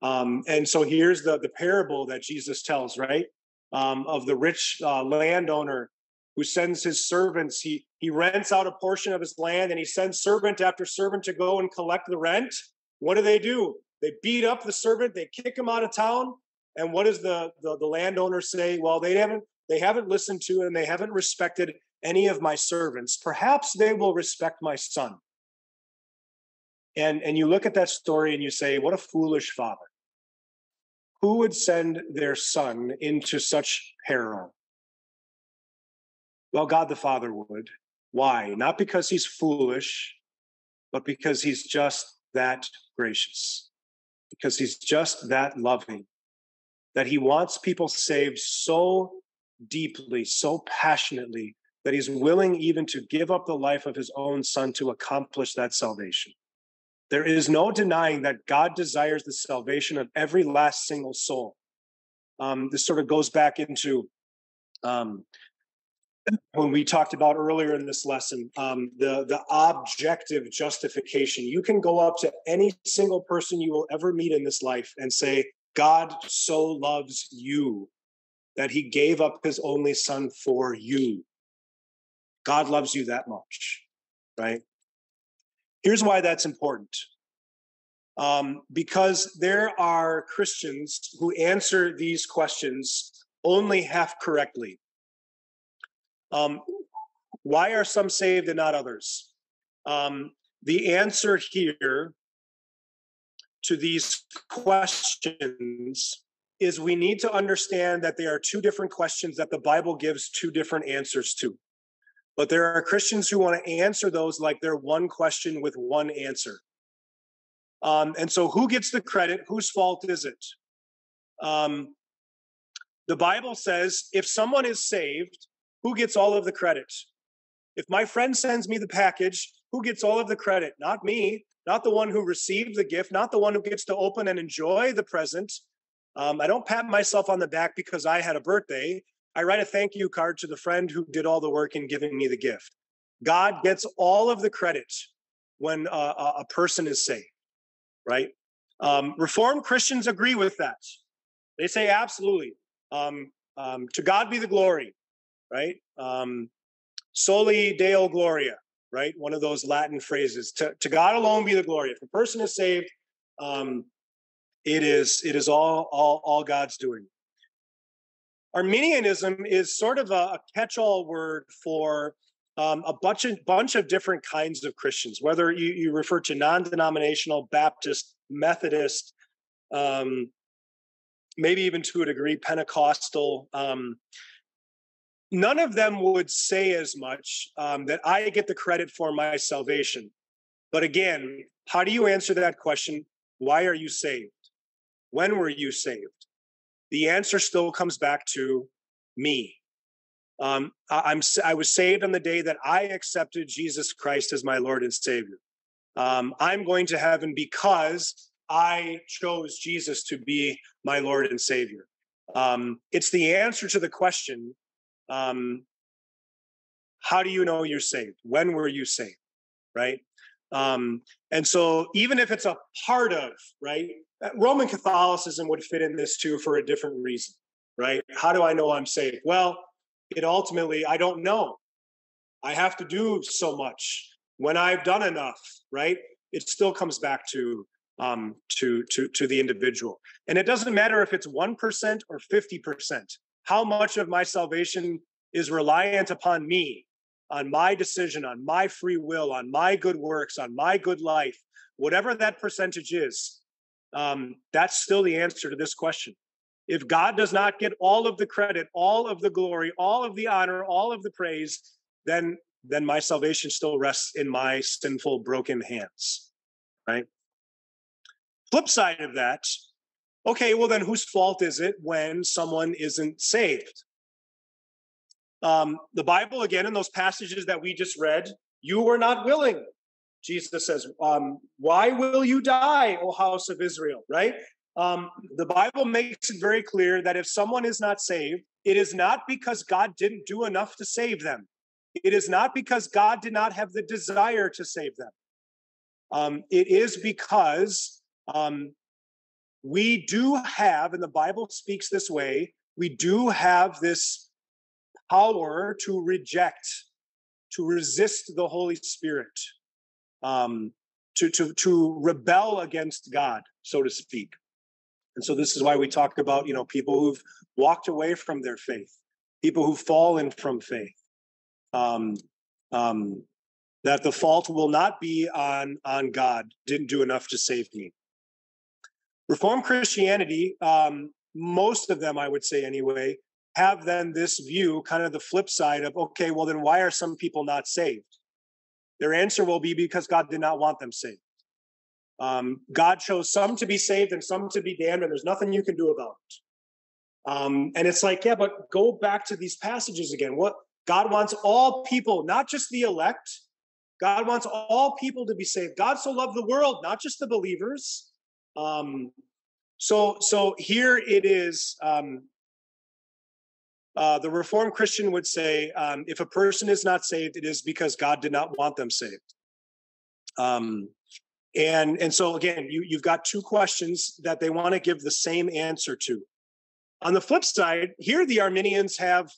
Um, and so here's the, the parable that Jesus tells, right? Um, of the rich uh, landowner who sends his servants. He he rents out a portion of his land and he sends servant after servant to go and collect the rent. What do they do? They beat up the servant, they kick him out of town. And what does the, the, the landowner say? Well, they haven't they haven't listened to and they haven't respected any of my servants, perhaps they will respect my son. And, and you look at that story and you say, what a foolish father. Who would send their son into such peril? Well, God the Father would. Why? Not because he's foolish, but because he's just that gracious, because he's just that loving, that he wants people saved so deeply, so passionately, that he's willing even to give up the life of his own son to accomplish that salvation. There is no denying that God desires the salvation of every last single soul. Um, this sort of goes back into um, when we talked about earlier in this lesson um, the the objective justification. You can go up to any single person you will ever meet in this life and say, "God so loves you that He gave up His only Son for you." God loves you that much, right? Here's why that's important. Um, because there are Christians who answer these questions only half correctly. Um, why are some saved and not others? Um, the answer here to these questions is we need to understand that there are two different questions that the Bible gives two different answers to. But there are Christians who want to answer those like they're one question with one answer. Um, and so, who gets the credit? Whose fault is it? Um, the Bible says if someone is saved, who gets all of the credit? If my friend sends me the package, who gets all of the credit? Not me, not the one who received the gift, not the one who gets to open and enjoy the present. Um, I don't pat myself on the back because I had a birthday. I write a thank you card to the friend who did all the work in giving me the gift. God gets all of the credit when uh, a person is saved, right? Um, Reformed Christians agree with that. They say absolutely. Um, um, to God be the glory, right? Um, soli Deo Gloria, right? One of those Latin phrases. To, to God alone be the glory. If a person is saved, um, it is it is all all all God's doing. Arminianism is sort of a, a catch-all word for um, a bunch of bunch of different kinds of Christians, whether you, you refer to non-denominational, Baptist, Methodist, um, maybe even to a degree Pentecostal. Um, none of them would say as much um, that I get the credit for my salvation. But again, how do you answer that question? Why are you saved? When were you saved? The answer still comes back to me. Um, I, am I was saved on the day that I accepted Jesus Christ as my Lord and Savior. Um, I'm going to heaven because I chose Jesus to be my Lord and Savior. Um, it's the answer to the question um, how do you know you're saved? When were you saved? Right? Um, and so, even if it's a part of, right, Roman Catholicism would fit in this too for a different reason, right? How do I know I'm saved? Well, it ultimately, I don't know. I have to do so much. When I've done enough, right? It still comes back to um, to to to the individual, and it doesn't matter if it's one percent or fifty percent. How much of my salvation is reliant upon me, on my decision, on my free will, on my good works, on my good life, whatever that percentage is, um, that's still the answer to this question. If God does not get all of the credit, all of the glory, all of the honor, all of the praise, then then my salvation still rests in my sinful, broken hands. Right? Flip side of that, okay, well, then whose fault is it when someone isn't saved? Um, the Bible, again, in those passages that we just read, you were not willing. Jesus says, um, Why will you die, O house of Israel? Right? Um, the Bible makes it very clear that if someone is not saved, it is not because God didn't do enough to save them. It is not because God did not have the desire to save them. Um, it is because um, we do have, and the Bible speaks this way, we do have this power to reject, to resist the Holy Spirit um, to to to rebel against God, so to speak. And so this is why we talk about you know people who've walked away from their faith, people who've fallen from faith. um, um, that the fault will not be on on God. Didn't do enough to save me. Reformed Christianity, um, most of them, I would say anyway, have then this view, kind of the flip side of, okay, well, then why are some people not saved? Their answer will be because God did not want them saved. Um, God chose some to be saved and some to be damned, and there's nothing you can do about it. Um, and it's like, yeah, but go back to these passages again. What God wants all people, not just the elect. God wants all people to be saved. God so loved the world, not just the believers. Um, so, so here it is. Um, uh, the Reformed Christian would say, um, if a person is not saved, it is because God did not want them saved. Um, and and so again, you you've got two questions that they want to give the same answer to. On the flip side, here the Arminians have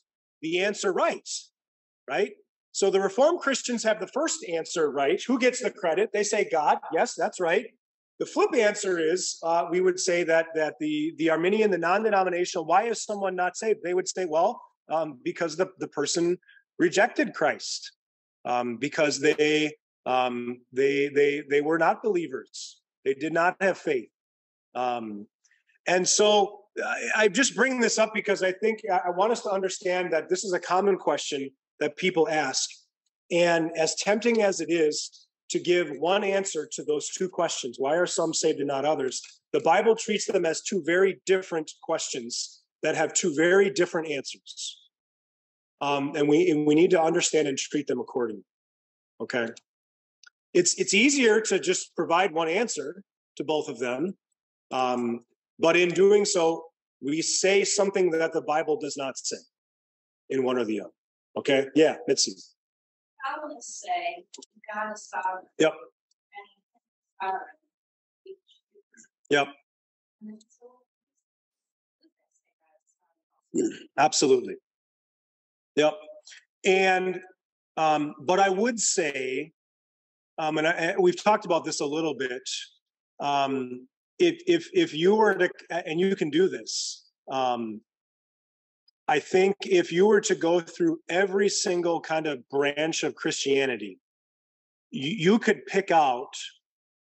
the answer right, right? So the Reformed Christians have the first answer right. Who gets the credit? They say God. Yes, that's right. The flip answer is uh, we would say that that the the Arminian, the non-denominational, why is someone not saved? They would say, well, um, because the the person rejected Christ, um, because they um, they they they were not believers. They did not have faith, um, and so I, I just bring this up because I think I want us to understand that this is a common question that people ask, and as tempting as it is to give one answer to those two questions. Why are some saved and not others? The bible treats them as two very different questions that have two very different answers. Um, and we and we need to understand and treat them accordingly okay? It's it's easier to just provide one answer to both of them um, but in doing so we say something that the bible does not say in one or the other okay? Yeah mitzi Calvinists say God is sovereign. Yep. And sovereign. Yep. *clears throat* Absolutely. Yep. And um, but I would say, um, and, I, we've talked about this a little bit. Um, if if if you were to, and you can do this, um, I think if you were to go through every single kind of branch of Christianity, you, you could pick out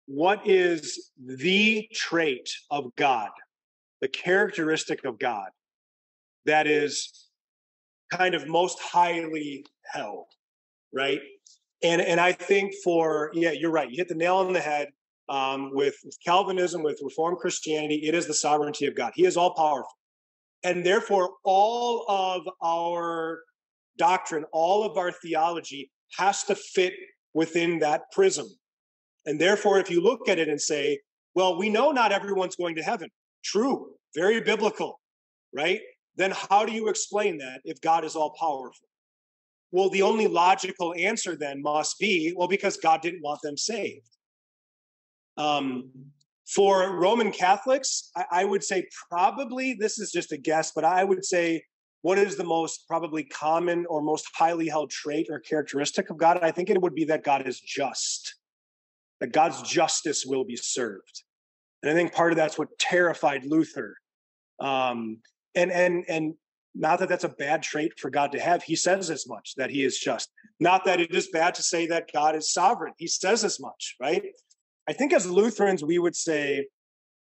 what is the trait of God, the characteristic of God that is kind of most highly held, right? And and I think for yeah, you're right. You hit the nail on the head. Um, with Calvinism, with Reformed Christianity, it is the sovereignty of God. He is all powerful. And therefore, all of our doctrine, all of our theology has to fit within that prism. And therefore, if you look at it and say, well, we know not everyone's going to heaven, true, very biblical, right? Then how do you explain that if God is all powerful? Well, the only logical answer then must be, well, because God didn't want them saved. Um, for Roman Catholics, I, I would say probably this is just a guess, but I would say what is the most probably common or most highly held trait or characteristic of God? I think it would be that God is just, that God's justice will be served. And I think part of that's what terrified Luther. Um, and and and not that that's a bad trait for God to have. He says as much that He is just. Not that it is bad to say that God is sovereign. He says as much, right? I think as Lutherans, we would say,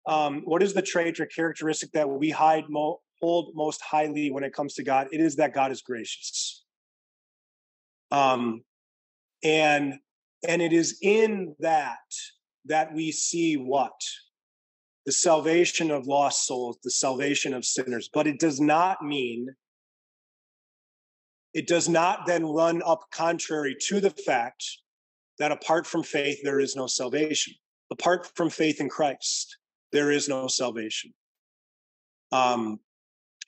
um, what is the trait or characteristic that we hide mo- hold most highly when it comes to God? It is that God is gracious. Um, and and it is in that that we see what the salvation of lost souls, the salvation of sinners. But it does not mean it does not then run up contrary to the fact that apart from faith, there is no salvation. Apart from faith in Christ, there is no salvation. Um,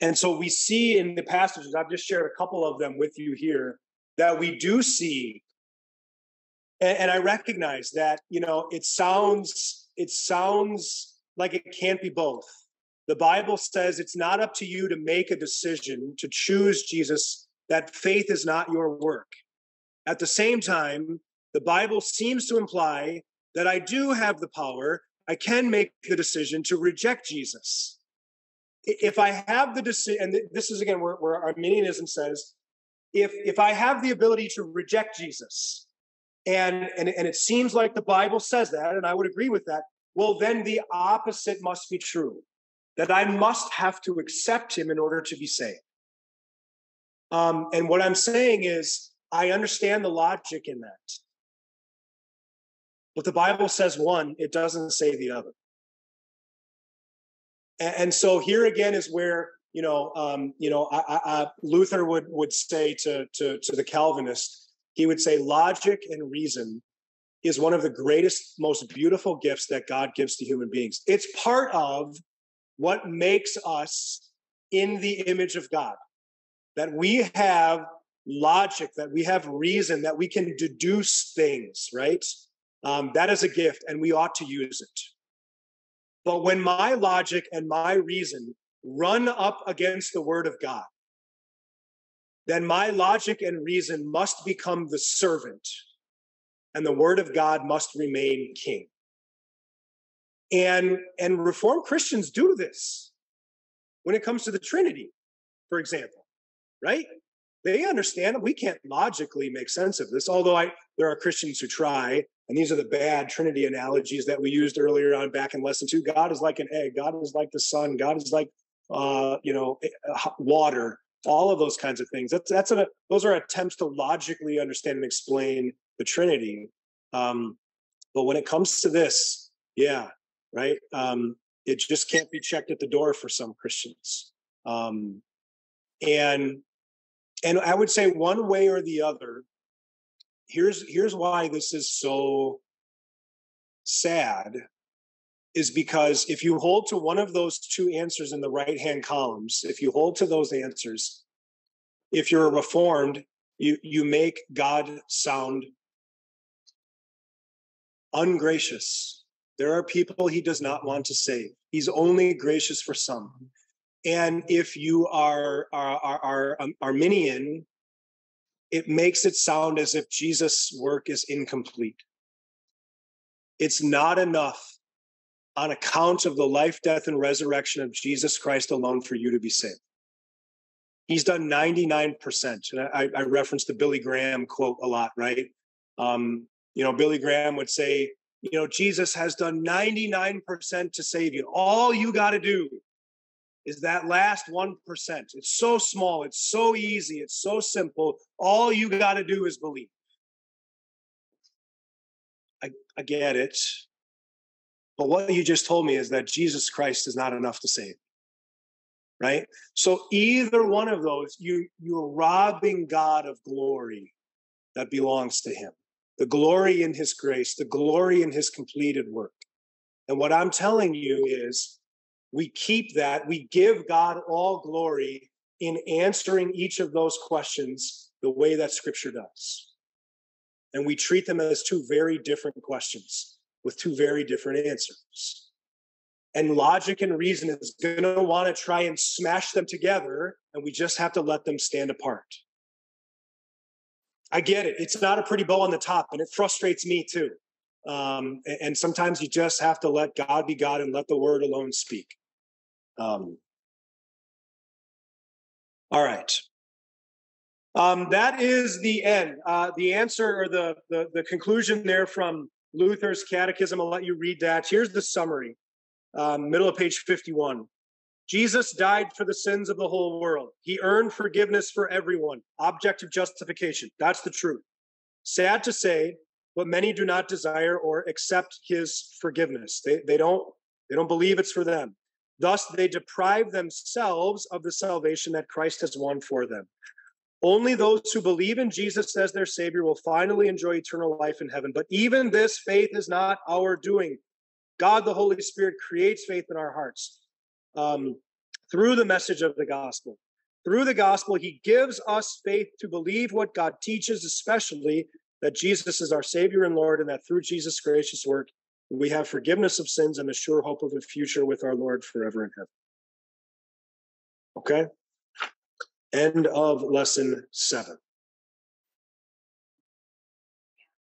and so we see in the passages, I've just shared a couple of them with you here, that we do see, and, and I recognize that, you know, it sounds, it sounds like it can't be both. The Bible says it's not up to you to make a decision to choose Jesus, that faith is not your work. At the same time, the Bible seems to imply that I do have the power, I can make the decision to reject Jesus. If I have the decision, and this is again where, where Arminianism says, if if I have the ability to reject Jesus, and and and it seems like the Bible says that, and I would agree with that. Well, then the opposite must be true, that I must have to accept Him in order to be saved. Um, and what I'm saying is, I understand the logic in that. But the Bible says one, it doesn't say the other. And, and so here again is where you know, um, you know, I, I, Luther would would say to, to to the Calvinist, he would say, logic and reason is one of the greatest, most beautiful gifts that God gives to human beings. It's part of what makes us in the image of God. That we have logic, that we have reason, that we can deduce things, right? Um, that is a gift, and we ought to use it. But when my logic and my reason run up against the word of God, then my logic and reason must become the servant, and the word of God must remain king. And, and Reformed Christians do this when it comes to the Trinity, for example, right? They understand we can't logically make sense of this, although I, there are Christians who try, and these are the bad Trinity analogies that we used earlier on back in lesson two. God is like an egg. God is like the sun. God is like, uh, you know, eh, uh, water. All of those kinds of things. That's that's a those are attempts to logically understand and explain the Trinity. Um, but when it comes to this, yeah, right. Um, it just can't be checked at the door for some Christians. Um, and and I would say one way or the other, here's here's why this is so sad is because if you hold to one of those two answers in the right hand columns if you hold to those answers if you're a reformed you you make god sound ungracious. There are people he does not want to save. He's only gracious for some. And if you are are, are, are um, arminian it makes it sound as if Jesus' work is incomplete. It's not enough on account of the life, death, and resurrection of Jesus Christ alone for you to be saved. He's done 99%. And I, I reference the Billy Graham quote a lot, right? Um, you know, Billy Graham would say, you know, Jesus has done 99% to save you. All you got to do is that last 1%. It's so small, it's so easy, it's so simple. All you got to do is believe. I, I get it. But what you just told me is that Jesus Christ is not enough to save. Right? So either one of those, you you're robbing God of glory that belongs to him. The glory in his grace, the glory in his completed work. And what I'm telling you is we keep that, we give God all glory in answering each of those questions the way that scripture does. And we treat them as two very different questions with two very different answers. And logic and reason is going to want to try and smash them together, and we just have to let them stand apart. I get it. It's not a pretty bow on the top, and it frustrates me too. Um, and sometimes you just have to let God be God and let the word alone speak. Um, all right. Um, that is the end. Uh, the answer or the, the, the conclusion there from Luther's Catechism. I'll let you read that. Here's the summary, um, middle of page 51. Jesus died for the sins of the whole world. He earned forgiveness for everyone. Objective justification. That's the truth. Sad to say, but many do not desire or accept his forgiveness. They, they don't they don't believe it's for them. Thus, they deprive themselves of the salvation that Christ has won for them. Only those who believe in Jesus as their Savior will finally enjoy eternal life in heaven. But even this faith is not our doing. God, the Holy Spirit, creates faith in our hearts um, through the message of the gospel. Through the gospel, He gives us faith to believe what God teaches, especially that Jesus is our Savior and Lord, and that through Jesus' gracious work, we have forgiveness of sins and the sure hope of a future with our Lord forever in heaven. Okay? End of lesson seven.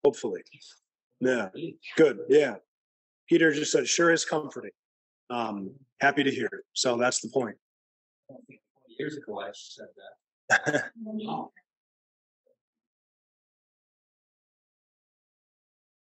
Hopefully. Yeah. Good. Yeah. Peter just said, sure is comforting. Um, happy to hear it. So that's the point. Years ago, I said that. *laughs*